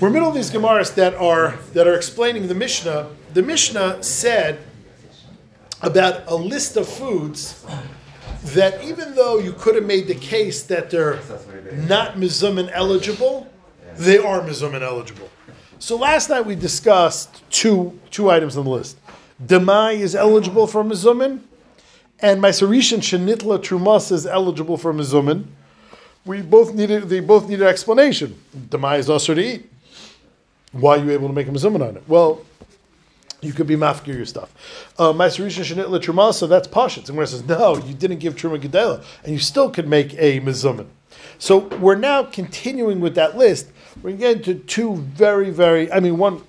we're middle of these Gemaras that are that are explaining the Mishnah. The Mishnah said about a list of foods that even though you could have made the case that they're not mizumin eligible, they are mizumin eligible. So last night we discussed two two items on the list. Demai is eligible for mizumin, and Maisarishan Shenitla Trumas is eligible for mizumin. We both needed they both needed explanation. Demai is also to eat. Why are you able to make a mizumin on it? Well, you could be mafkir your stuff. Uh, Maisarisha shenit truma, so that's pashit. And where it says, no, you didn't give truma gedela, and you still could make a mizumin. So we're now continuing with that list. We're getting to two very, very, I mean, one,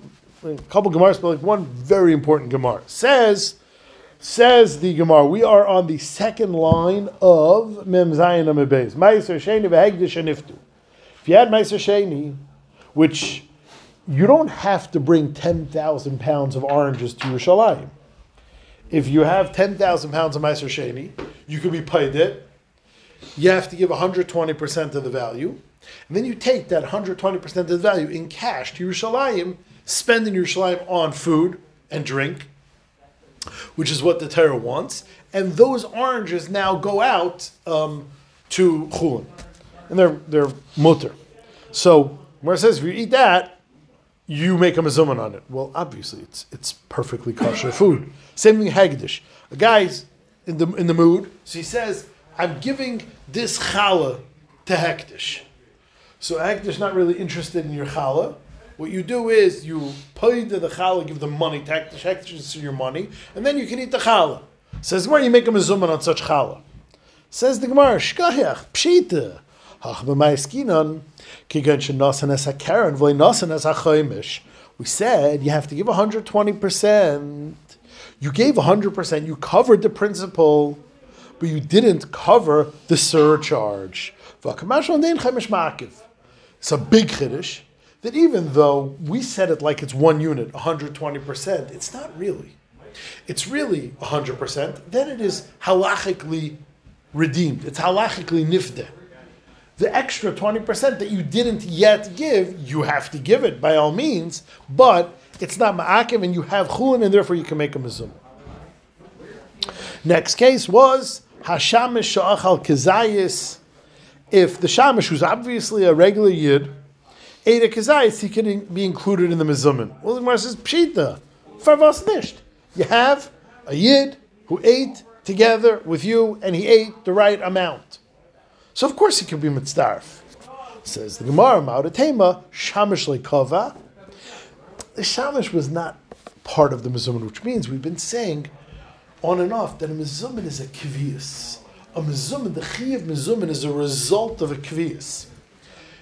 a couple Gemaras, but like one very important Gemara. Says, says the Gemara, we are on the second line of Mem Zayin Amebez. Meiser Sheni v'hegdish aniftu. If you had Meiser Sheni, which you don't have to bring 10,000 pounds of oranges to Yerushalayim. If you have 10,000 pounds of Meiser Sheni, you could be paid it. You have to give 120% of the value. And then you take that 120% of the value in cash to Yerushalayim, spend in Yerushalayim on food and drink, which is what the Torah wants. And those oranges now go out um, to Chulin. And they're, they're mutter. So, it says if you eat that, you make a mezuman on it. Well, obviously, it's it's perfectly kosher food. Same thing hagdish. A guy's in the in the mood, so he says, "I'm giving this challah to hektish." So hektish not really interested in your challah. What you do is you pay to the challah, give the money. Hektish is your money, and then you can eat the challah. Says Gemara, you make a mezuman on such challah. Says the Gemara, shkayach pshita. We said you have to give 120%. You gave 100%, you covered the principal, but you didn't cover the surcharge. It's a big chiddush that even though we said it like it's one unit, 120%, it's not really. It's really 100%. Then it is halachically redeemed. It's halachically nifde the extra 20% that you didn't yet give, you have to give it by all means, but it's not ma'akim and you have chulin and therefore you can make a mizum. Next case was Hashamish Sha'achal Kazayis. If the Shamish, who's obviously a regular Yid, ate a Kazayis, he can be included in the Mizumin. Well, the Gemara says, Pshita, Farvas Nisht. You have a Yid who ate together with you and he ate the right amount. So of course he could be mitzdarf. Says the Gemara, Ma'udatema, Shamish lekova. The Shamish was not part of the Mizumin, which means we've been saying on and off that a Mizumin is a kvias. A Mizumin, the Chi of Mizumin is a result of a kvias.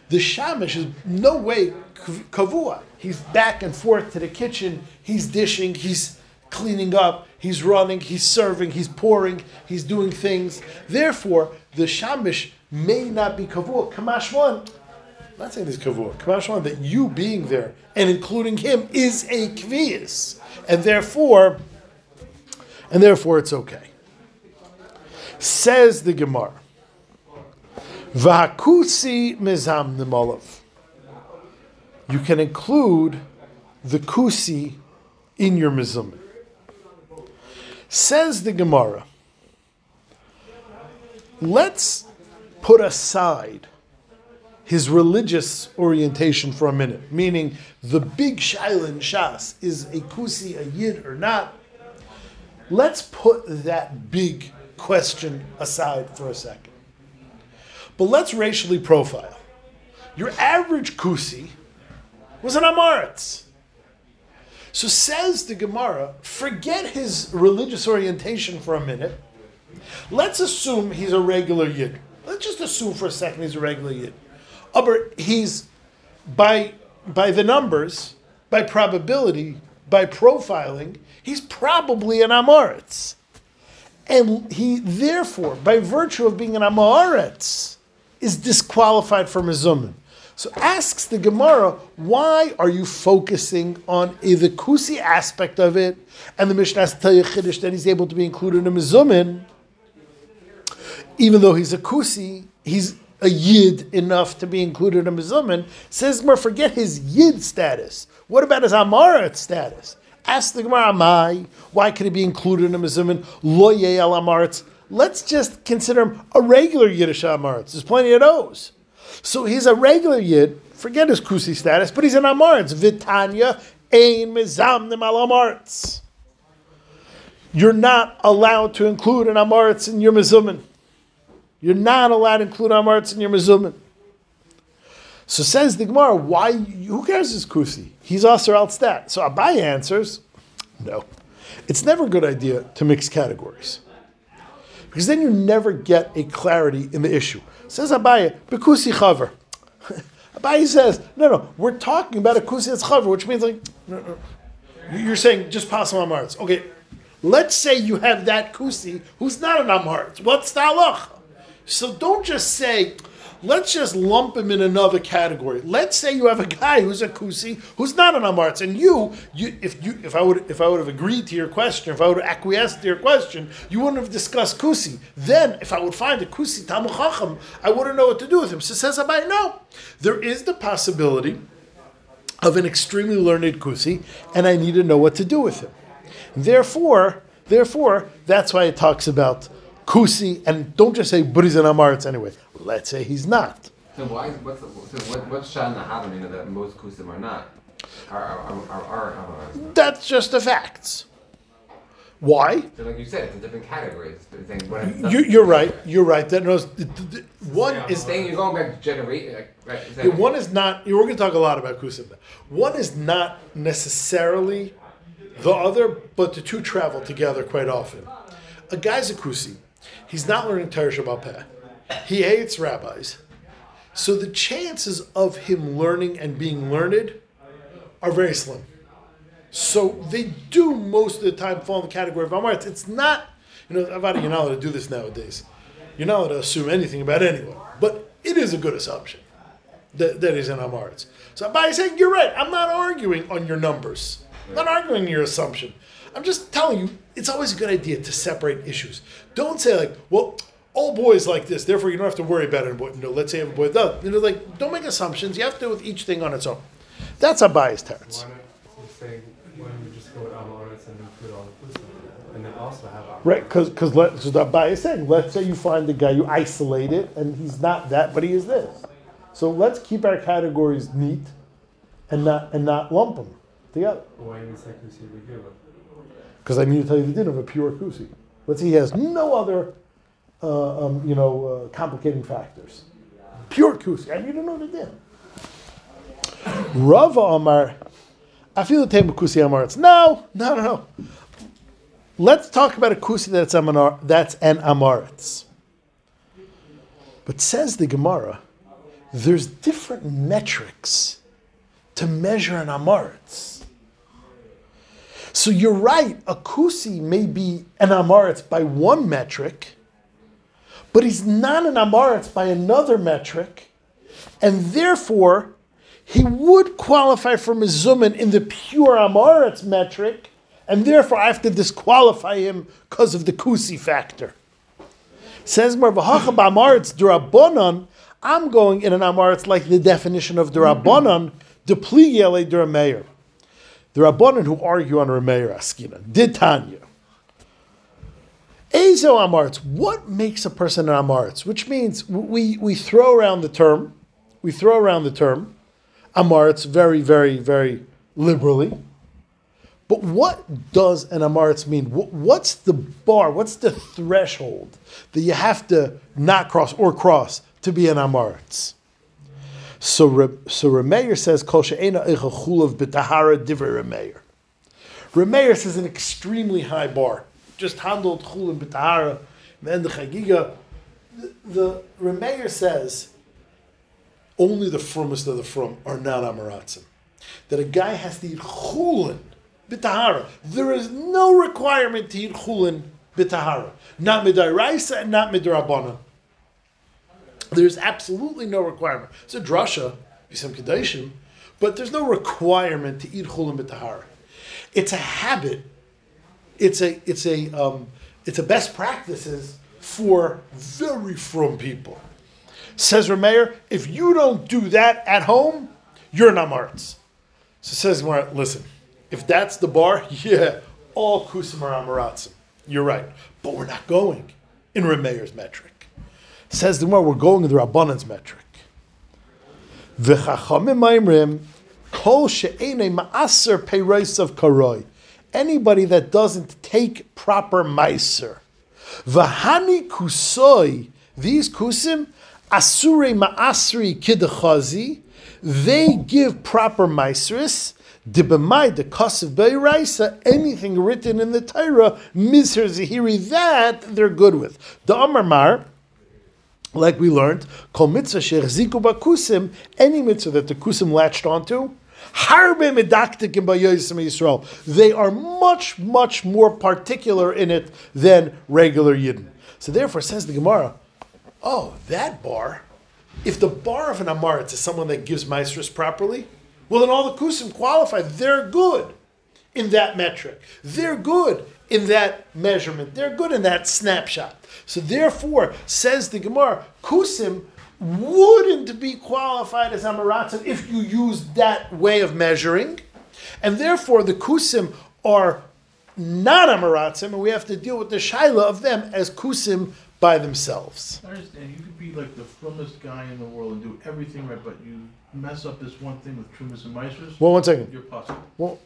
The Shamish is no way kavua. He's back and forth to the kitchen, he's dishing, he's cleaning up, he's running, he's serving, he's pouring, he's doing things. Therefore, the Shamish may not be kavua. Kamash one. I'm not saying this kavua. Kamash one that you being there and including him is a kvias, and therefore, and therefore it's okay. Says the Gemara. Vakusi mizam nemolav. You can include the kusi in your mizum. Says the Gemara. Let's put aside his religious orientation for a minute, meaning the big shaila shas is a kusi a yid or not. Let's put that big question aside for a second. But let's racially profile. Your average kusi was an Amaritz. So says the Gemara, forget his religious orientation for a minute. Let's assume he's a regular yid. Let's just assume for a second he's a regular Yid. Aber he's by by the numbers, by probability, by profiling, he's probably an Amoritz. And he therefore, by virtue of being an Amoritz, is disqualified from Mizumin. So asks the Gemara, why are you focusing on a, the Kusi aspect of it, and the Mishnah has to tell you Chiddush that he's able to be included in a Mizumin? even though he's a kusi, he's a yid enough to be included in Mizumin, says Gemara, forget his yid status. What about his amaret status? Ask the Gemara, why could he be included in a Mizumin? Lo al amaretz. Let's just consider him a regular Yiddish amaretz. There's plenty of those. So he's a regular yid, forget his kusi status, but he's an amaretz. Vitanya ein mizamnim al amaretz. You're not allowed to include an amaretz in your mizumin. You're not allowed to include amaretz in your mizumin. So says the Gemara, why? Who cares his kusi? He's also al stat. So Abai answers, no. It's never a good idea to mix categories. Because then you never get a clarity in the issue. Says Abaye, Bekusi Chaver. Abaye says, no, no, we're talking about a Kusi that's Chaver, which means like, no, no. You're saying just possible Amaretz. Okay, let's say you have that Kusi who's not an Amaretz. What's the halacha? So don't just say, let's just lump him in another category. Let's say you have a guy who's a kusi who's not an amartz, and you, you, if you, if I would, if I would have agreed to your question, if I would have acquiesced to your question, you wouldn't have discussed kusi. Then, if I would find a kusi tamu chacham, I wouldn't know what to do with him. So says Abai, no, there is the possibility of an extremely learned kusi, and I need to know what to do with him. Therefore, therefore, that's why it talks about kusi, and don't just say but he's an amaretz anyway. Let's say he's not. So why? What's the, so what, what's shan the that most kusim are not? Are are, are, are, That's just the facts. Why? So like you said, it's a different category. You, are right. You're right. That knows one yeah, is saying you're going back to generate. Like, right, one is not. We're going to talk a lot about kusim. One is not necessarily the other, but the two travel together quite often. A guy's a kusi. He's not learning Torah Shabbat Peh. He hates rabbis. So the chances of him learning and being learned are very slim. So they do most of the time fall in the category of Amaretz. It's not, you know, Avada, you're not allowed to do this nowadays. You're not allowed to assume anything about anyone. But it is a good assumption that, that he's an Amaretz. So by saying, you're right, I'm not arguing on your numbers. I'm not arguing your assumption. I'm just telling you, it's always a good idea to separate issues. Don't say like, well, all boys like this, therefore you don't have to worry about it. You know, let's say a boy does. You know, like don't make assumptions. You have to deal with each thing on its own. That's a bias, Terence. Right, because because because that bias saying, let's say you find the guy, you isolate it, and he's not that, but he is this. So let's keep our categories neat, and not and not lump them together. Why you say because I need to tell you the din of a pure kusi. Let's say he has no other, uh, um, you know, uh, complicating factors. Pure kusi. I need to know the din. Rava Amar, I feel the table kusi Amar. It's no, no, no, no. Let's talk about a kusi that's, that's an amaretz. But says the Gemara, there's different metrics to measure an amaretz. So you're right, a kusi may be an amaretz by one metric, but he's not an amaretz by another metric, and therefore he would qualify for mizumin in the pure amaretz metric, and therefore I have to disqualify him because of the kusi factor. Says Marvahacha b'amaretz durabonon, I'm going in an amaretz like the definition of durabonon, depligele durameir. The Rabbanan who argue on Rameir Askina did Tanya. Ezo Amarts, what makes a person an Amarts? Which means we, we throw around the term, we throw around the term Amarts very, very, very liberally. But what does an Amarts mean? What's the bar? What's the threshold that you have to not cross or cross to be an Amarts? So, so Remeir says, Kol she'ena chulav b'tahara divrei. Remeir says an extremely high bar. Just handled chulim b'tahara, and the chagiga. The, the Remeir says only the frumest of the frum are not amaratzim. That a guy has to eat chulin b'tahara. There is no requirement to eat chulin b'tahara. Not midairaisa and not midrabanan. There's absolutely no requirement. It's a drasha, some kedashim, but there's no requirement to eat chulim b'tahara. It's a habit. It's a it's a um, it's a best practices for very from people. Says Rameir, if you don't do that at home, you're not Amartz. So says Gemara, listen, if that's the bar, yeah, all Kusim are Amaratzim. You're right. But we're not going in Rameir's metric. Says the Gemara, we're going in the Rabbanan's metric. V'chachamim ma'imrim, kol she'ene ma'aser of karoi. Anybody that doesn't take proper meiser. V'hani kusoi, these kusim, asure ma'asri kidachazi, they give proper meisris, dibamai the kasav beiraisa, anything written in the Torah, misher zahiri, that they're good with. The Amarmar, like we learned, kol mitzvah she'chziku bakusim, any mitzvah that the kusim latched onto, They are much, much more particular in it than regular Yidden. So therefore, says the Gemara, oh, that bar, if the bar of an Amaritz is someone that gives maestros properly, well, then all the kusim qualify. They're good in that metric. They're good in that measurement. They're good in that snapshot. So therefore, says the Gemara, kusim wouldn't be qualified as amaratzim if you use that way of measuring, and therefore the kusim are not amaratzim, and we have to deal with the shaila of them as kusim by themselves. I understand. You could be like the flummest guy in the world and do everything right, but you mess up this one thing with Trumas and Meisters, Well, one second. you're possible. Well,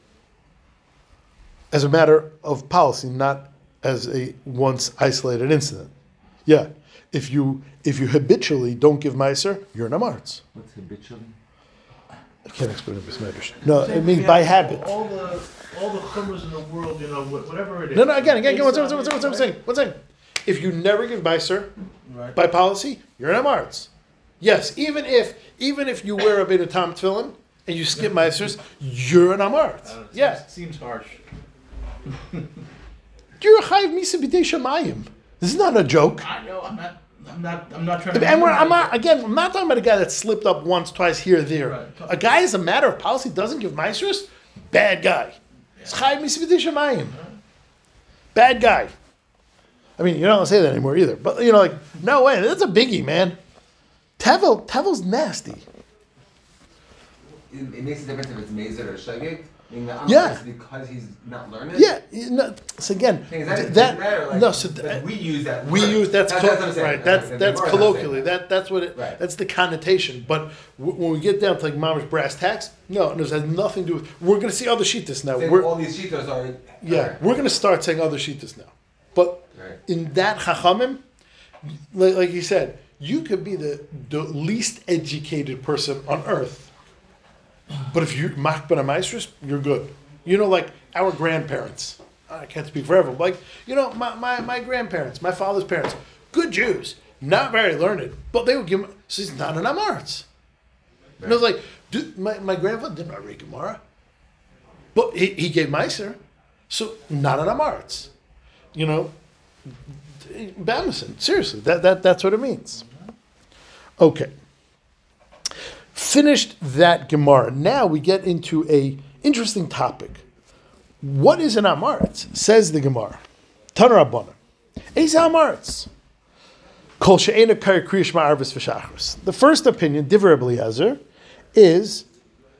as a matter of policy, not as a once isolated incident. Yeah, if you if you habitually don't give meiser, you're an amartz. What's habitually? I can't explain it with medrash. No, it means by habit. All the all the chummahs in the world, you know, whatever it is. No, no, again, again, again, one Based second, one on second, one it, second, one second, one second. If you never give meiser Right. by policy, you're an amartz. Yes, even if even if you wear a bit of tom tefillin and you skip meisers, you're an I amartz. don't it Yeah, seems, seems harsh. you're a chayiv misa b'dei shamayim. This is not a joke. I know. I'm not. I'm not. I'm not trying to. And we're, I'm not again. I'm not talking about a guy that slipped up once, twice, here, there. Right. A guy, as a matter of policy, doesn't give maestros. Bad guy. It's chayiv misa. Bad guy. I mean, you don't say that anymore either. But you know, like, no way. That's a biggie, man. Tevel, Tevel's nasty. It, it makes a difference if it's Mazer or Shagig. Yeah. yeah. because he's not learning. Yeah. Know, so again, that, that matter. Like, no. So th- we use that. we word. use that's, that's, saying. right. That's that's saying colloquially. that. That that's what it. Right. That's the connotation. But w- when we get down to like mama's brass tacks, no, it has nothing to do with. We're going to see other shitas now. We're, all these shitas are. yeah, are- we're going to start saying other shitas now. But Right. in that chachamim, like, like you said, you could be the, the least educated person on earth. But if you're machban a you're good. You know, like our grandparents. I can't speak for everyone. Like, you know, my, my, my grandparents, my father's parents, good Jews, not very learned, but they would give him, so he's not an Amarts. And I was like, my, my grandfather did not read Gemara, but he, he gave Meiser, so not an Amarts. You know, Bamison, seriously, that, that, that's what it means. Okay. Finished that Gemara. Now we get into a interesting topic. What is an Amaretz? Says the Gemara. Tanar Abana. Is Amaretz. Kol she'ena kar kriyish ma'arvis v'shachris. The first opinion, Divrei Eliezer, is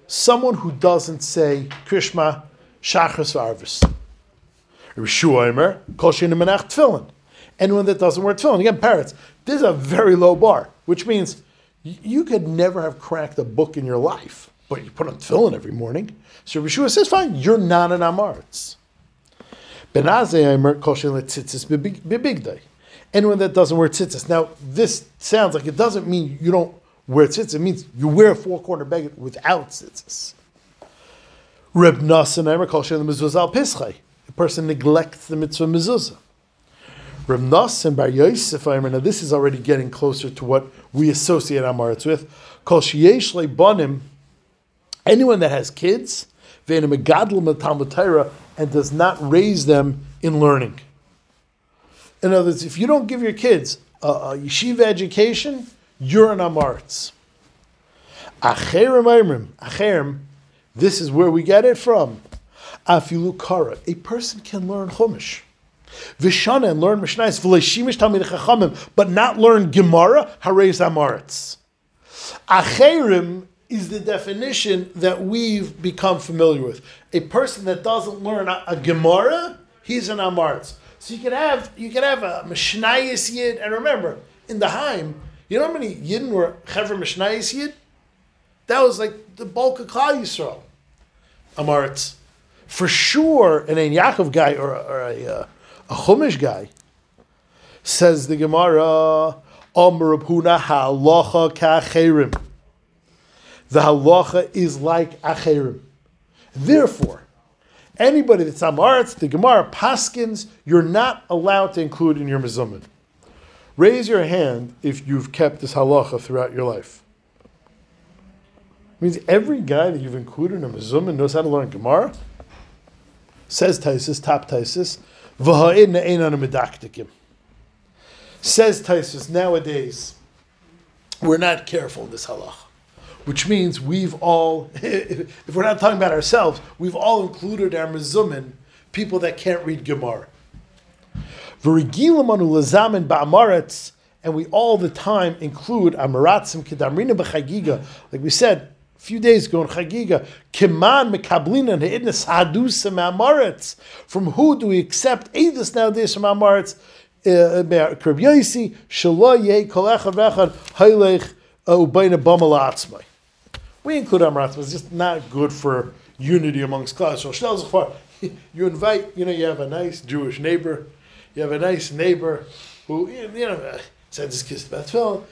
someone who doesn't say krishma shachris v'arvis. Rishua Omer, Kol Shein Menach Tefillin. Anyone that doesn't wear tefillin. Again, parrots. This is a very low bar, which means you could never have cracked a book in your life, but you put on tefillin every morning. So Rishua says, fine, you're not an Bibigdai. Anyone that doesn't wear tzitzis. Now, this sounds like it doesn't mean you don't wear tzitzis. It means you wear a four-corner bag without tzitzis. A person neglects the mitzvah mezuzah. Reb Nassan Bar Yosef. Now this is already getting closer to what we associate Amaretz with. Kol Sheyesh Banim. Anyone that has kids, and does not raise them in learning. In other words, if you don't give your kids a, a yeshiva education, you're an Amaretz. Acherim Eimerim. Acherim. This is where we get it from. Afilu kara. A person can learn Chumash. Vishana and learn Mishnayos v'leishimish talmid chachamim, but not learn Gemara harei zamaretz. Acherim is the definition that we've become familiar with. A person that doesn't learn a, a Gemara, he's an Amaretz. So you can have you can have a Mishnayis Yid, and remember in the Haim, you know how many Yidden were Chevra Mishnayis Yid? That was like the bulk of Klal Yisrael. Amaretz. For sure, an Ein Yaakov guy or, a- or a, uh, a Chumash guy says the Gemara, Amr Rab Huna halacha ka'acherim. The halacha is like acherim. Therefore, anybody that's amaretz, the Gemara paskins, you're not allowed to include in your mezumin. Raise your hand if you've kept this halacha throughout your life. means every guy that you've included in a mezumin knows how to learn Gemara. Says Taisus, top Taisus. Says Taisus, nowadays, we're not careful in this halacha. Which means we've all, if we're not talking about ourselves, we've all included our mezumin, people that can't read Gemara. And we all the time include amaratzim kedamrina b'chagiga. Like we said few days ago in chagiga, kiman ma'amaretz. From who do we accept edus nowadays from amaretz? Eh, eh, Krib Yosi, Shalo Ye Kol Echad Vechad Haylech eh, Ubayna Bamal Atzmai. We include Amratz, but it's just not good for unity amongst class. So you invite, you know, you have a nice Jewish neighbor, you have a nice neighbor who, you know, uh, sends his kids to Bethel.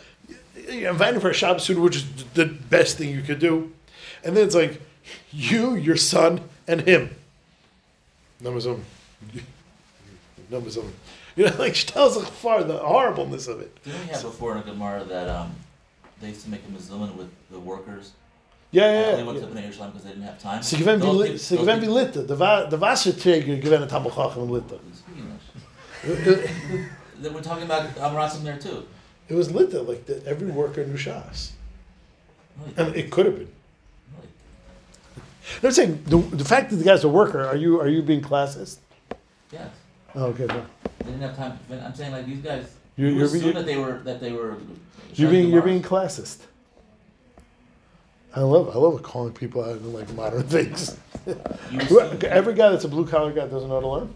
You invite him for a Shabbos Suda, which is the best thing you could do. And then it's like you, your son, and him. Number some. Number some. You know, like tells Shtel's far the horribleness of it. Didn't we have before in a Gemara that um, they used to make a mezuzah with the workers? Yeah, and yeah, They went yeah. to Bnei Yerushalayim because they didn't have time. Sie gewen Those wie peop- sie those gewen wie peop- Litte. Der war der Wasserträger gewen at Tabuchach in Litte. Speak English. Then we're talking about Amaratzim there too. It was Litte, like the, every worker knew Shas. And it could have been. really. I'm saying the, the fact that the guy's a worker, are you are you being classist? Yes. Oh, okay, fine. They didn't have time to I'm saying like these guys. You- You, you're assume being- that they were that they were. You're being you're being classist. I love I love calling people out in like modern things. You Who- assume- Every guy that's a blue collar guy doesn't know how to learn.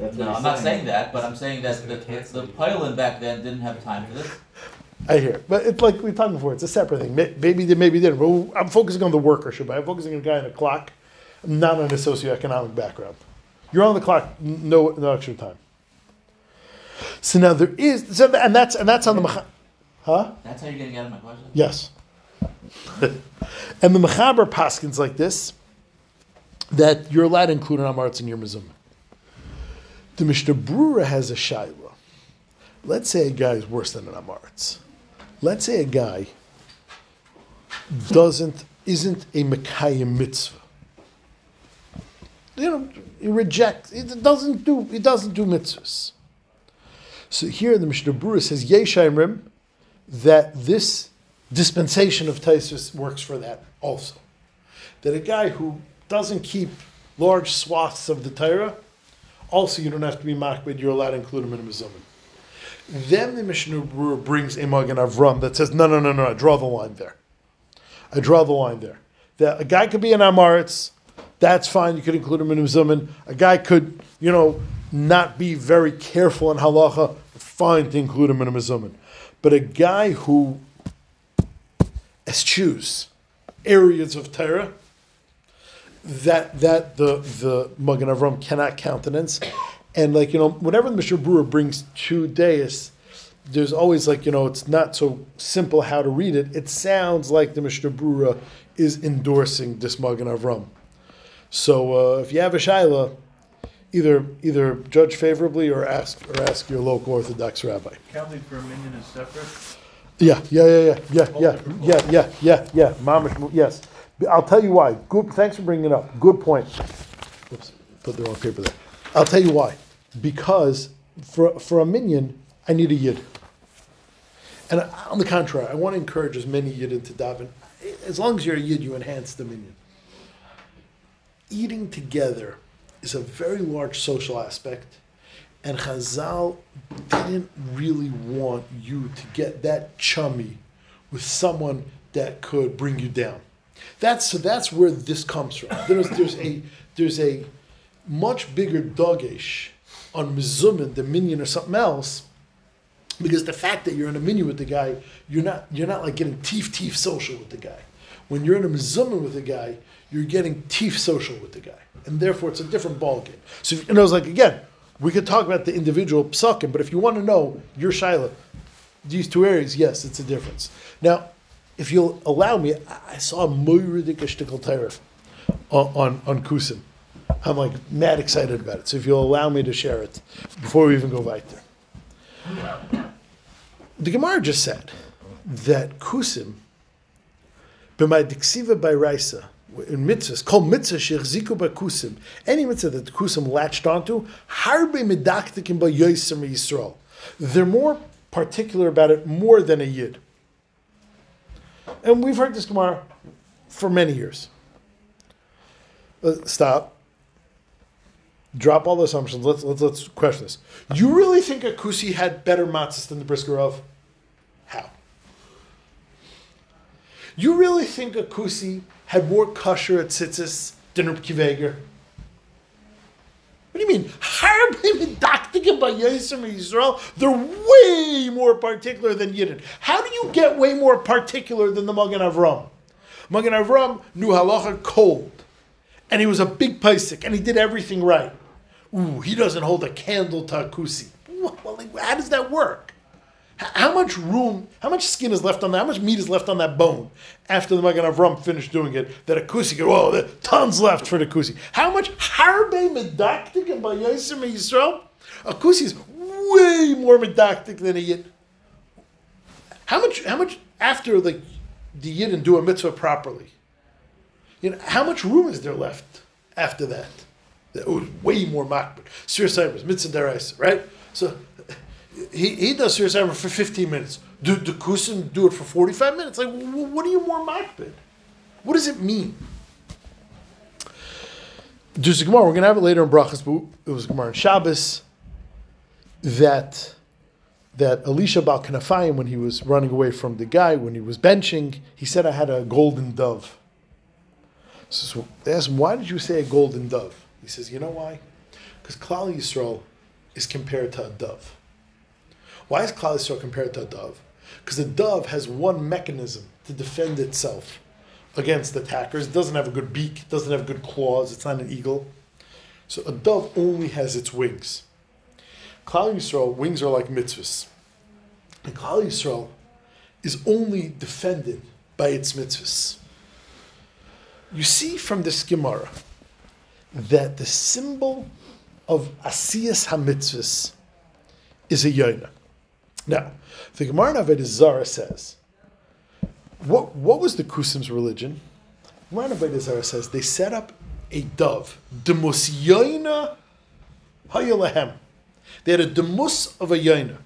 That's No, what I'm he's not saying that, but I'm saying that He's the, gonna the you. Pilot back then didn't have time for this. I hear, but it's like we talked before. It's a separate thing. May- Maybe they maybe didn't. But I'm focusing on the worker. Shabbat. I'm focusing on a guy on the clock, not on his socioeconomic background. You're on the clock. n- No, no extra time. So now there is, so and that's and that's on the, Mecha- huh? That's how you're getting out of my question. Yes. and the Mechaber paskins like this, that you're allowed to include an Amartz in your Mizumah. The Mishnah Brura has a Shaila. Let's say a guy is worse than an Amartz. Let's say a guy doesn't, isn't a Mekayim mitzvah. You know, he rejects, he doesn't do, he doesn't do mitzvahs. So here the Mishnah Brura says, Yeshaimrim, that this dispensation of Taisus works for that also. That a guy who doesn't keep large swaths of the Torah, also you don't have to be makbid, you're allowed to include him in a Mizumin. Then the Mishnah brings a Magen Avram that says, no, no, no, no, I draw the line there. I draw the line there. That a guy could be an Amaritz, that's fine, you could include him in a Mizumin. A guy could, you know, not be very careful in halacha, fine to include him in a Mizumin. But a guy who eschews areas of Torah that that the the Magen Avram cannot countenance, and like you know, whenever the Mishnah Brura brings two deis, there's always like you know, it's not so simple how to read it. It sounds like the Mishnah Brura is endorsing this Magen Avram. So uh, if you have a shaila, either either judge favorably or ask or ask your local Orthodox rabbi. Counting for a minion is separate. Yeah, yeah, yeah, yeah, yeah, yeah, yeah, yeah, yeah, yeah. Mamish, yes. I'll tell you why. Good. Thanks for bringing it up. Good point. Oops, put the wrong paper there. I'll tell you why. Because for for a minion, I need a yid. And on the contrary, I want to encourage as many yidden to daven. As long as you're a yid, you enhance the minion. Eating together is a very large social aspect, and Chazal didn't really want you to get that chummy with someone that could bring you down. That's so. That's where this comes from. There's there's a there's a much bigger dogish on mizumin, the minion or something else, because the fact that you're in a minion with the guy, you're not you're not like getting teeth teeth social with the guy. When you're in a mizumin with the guy, you're getting teeth social with the guy, and therefore it's a different ballgame. So if, and I was like again, we could talk about the individual psukim, but if you want to know your shaila, these two areas, yes, it's a difference. Now, if you'll allow me, I- saw a moiridik shtickle Torah on, on, Kusim. I'm like mad excited about it. So if you'll allow me to share it before we even go weiter. The Gemara just said that Kusim, b'may diksiva by Raisa, in mitzvahs, called mitzvah shechziku by Kusim, any mitzvah that the Kusim latched onto, harbe medaktikim by Yisrael. They're more particular about it more than a Yid. And we've heard this Gemara for many years. Uh, stop. Drop all the assumptions. Let's, let's let's question this. You really think a kusi had better matzahs than the Brisker Rov? How? You really think a kusi had more kosher at tzitzis than Reb? What do you mean? They're way more particular than Yidden. How do you get way more particular than the Magen Avram? Magen Avram knew halacha cold, and he was a big paisik, and he did everything right. Ooh, he doesn't hold a candle to kusi. Well, how does that work? How much room, how much skin is left on that? How much meat is left on that bone after the Magen Avram finished doing it? That a kusi go, oh, there tons left for the kusi. How much harbe medaktik and by Yisrael? A kusi is way more medaktik than a yid. How much? How much after like the yidden do a mitzvah properly? You know, how much room is there left after that? That was way more makbid. Sir Cybers, mitzvah right? So he, he does serious Cyber for 15 minutes. Do the Kusin do it for 45 minutes? Like, wh- what are you more makbid? What does it mean? There's a Gemara, we're going to have it later in Brachas, but it was Gemara in Shabbos that that Elisha Bal Kanafayim, when he was running away from the guy, when he was benching, he said, I had a golden dove. So they asked him, why did you say a golden dove? He says, you know why? Because Klal Yisrael is compared to a dove. Why is Klal Yisrael compared to a dove? Because a dove has one mechanism to defend itself against attackers. It doesn't have a good beak, it doesn't have good claws, it's not an eagle. So a dove only has its wings. Klal Yisrael, wings are like mitzvahs. And Klal Yisrael is only defended by its mitzvahs. You see from this Gemara that the symbol of Asiyas HaMitzvahs is a Yonah. Now, the Gemara in Avodah Zarah says, what, what was the Kusim's religion? Gemara in Avodah Zarah says they set up a dove, Demus Yonah Hayalahem. They had a demus of a Yonah,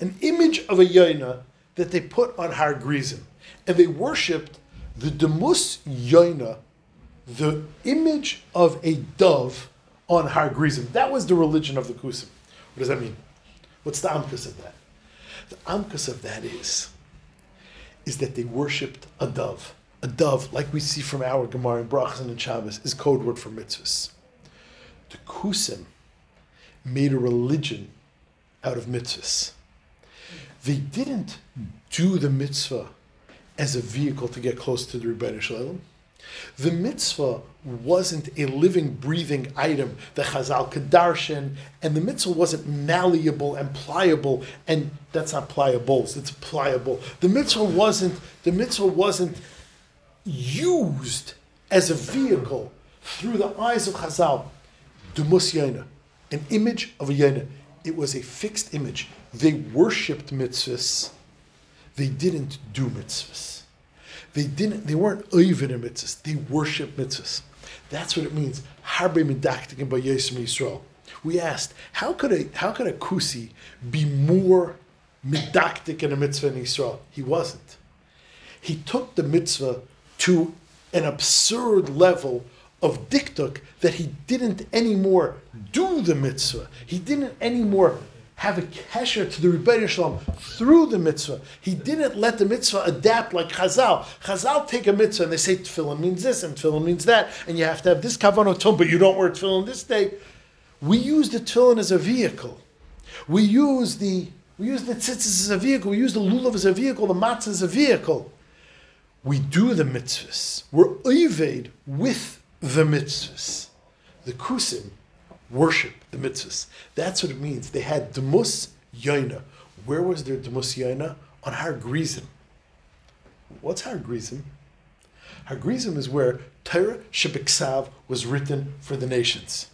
an image of a Yonah that they put on Har Grizim. And they worshipped the demus Yonah, the image of a dove on Har Grizim. That was the religion of the Kusim. What does that mean? What's the amkus of that? The amkus of that is, is that they worshipped a dove. A dove, like we see from our Gemara in Brachas and in Shabbos, is code word for mitzvahs. The Kusim made a religion out of mitzvahs. They didn't do the mitzvah as a vehicle to get close to the Ribbono Shel Olam. The mitzvah wasn't a living, breathing item that Chazal could and the mitzvah wasn't malleable and pliable, and that's not pliables, it's pliable. The mitzvah wasn't the mitzvah wasn't used as a vehicle through the eyes of Chazal. Dumus Yaina, an image of a Yaina. It was a fixed image. They worshipped mitzvahs. They didn't do mitzvahs. They didn't. They weren't oivin in mitzvahs. They worship mitzvahs. That's what it means. Harbe medaktikim by Yisrael. We asked, how could a how could a kusi be more medaktik in a mitzvah in Yisrael? He wasn't. He took the mitzvah to an absurd level of diktuk that he didn't anymore do the mitzvah. He didn't anymore have a kesher to the Ribbono Shel Olam through the mitzvah. He didn't let the mitzvah adapt like Chazal. Chazal take a mitzvah and they say tefillin means this and tefillin means that, and you have to have this kavanot but you don't wear tefillin this day. We use the tefillin as a vehicle. We use the we use the tzitzis as a vehicle. We use the lulav as a vehicle. The matzah as a vehicle. We do the mitzvahs. We're evade with the mitzvahs. The kusim worship the mitzvahs. That's what it means. They had demus yaina. Where was their demus yaina? On Har Grizim. What's Har Grizim? Har Grizim is where Torah Shebiksav was written for the nations.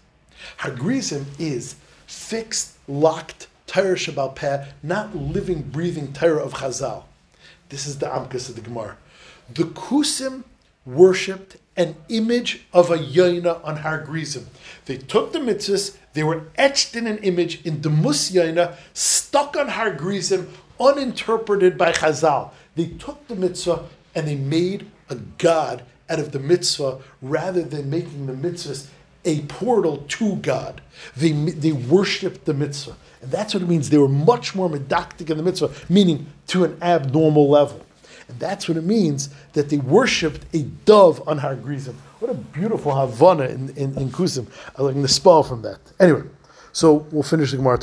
Har Grizim is fixed, locked Torah Shabbal Peh, not living, breathing Torah of Chazal. This is the Amkas of the Gemara. The Kusim worshipped an image of a Yaina on Har Grizim. They took the mitzvahs, they were etched in an image in the Mus Yaina, stuck on Har Grizim, uninterpreted by Chazal. They took the mitzvah and they made a god out of the mitzvah rather than making the mitzvahs a portal to God. They, they worshipped the mitzvah. And that's what it means. They were much more medactic in the mitzvah, meaning to an abnormal level. And that's what it means that they worshipped a dove on Har Grizim. What a beautiful Havana in, in, in Kusim. I like the spell from that. Anyway, so we'll finish the Gemara tomorrow.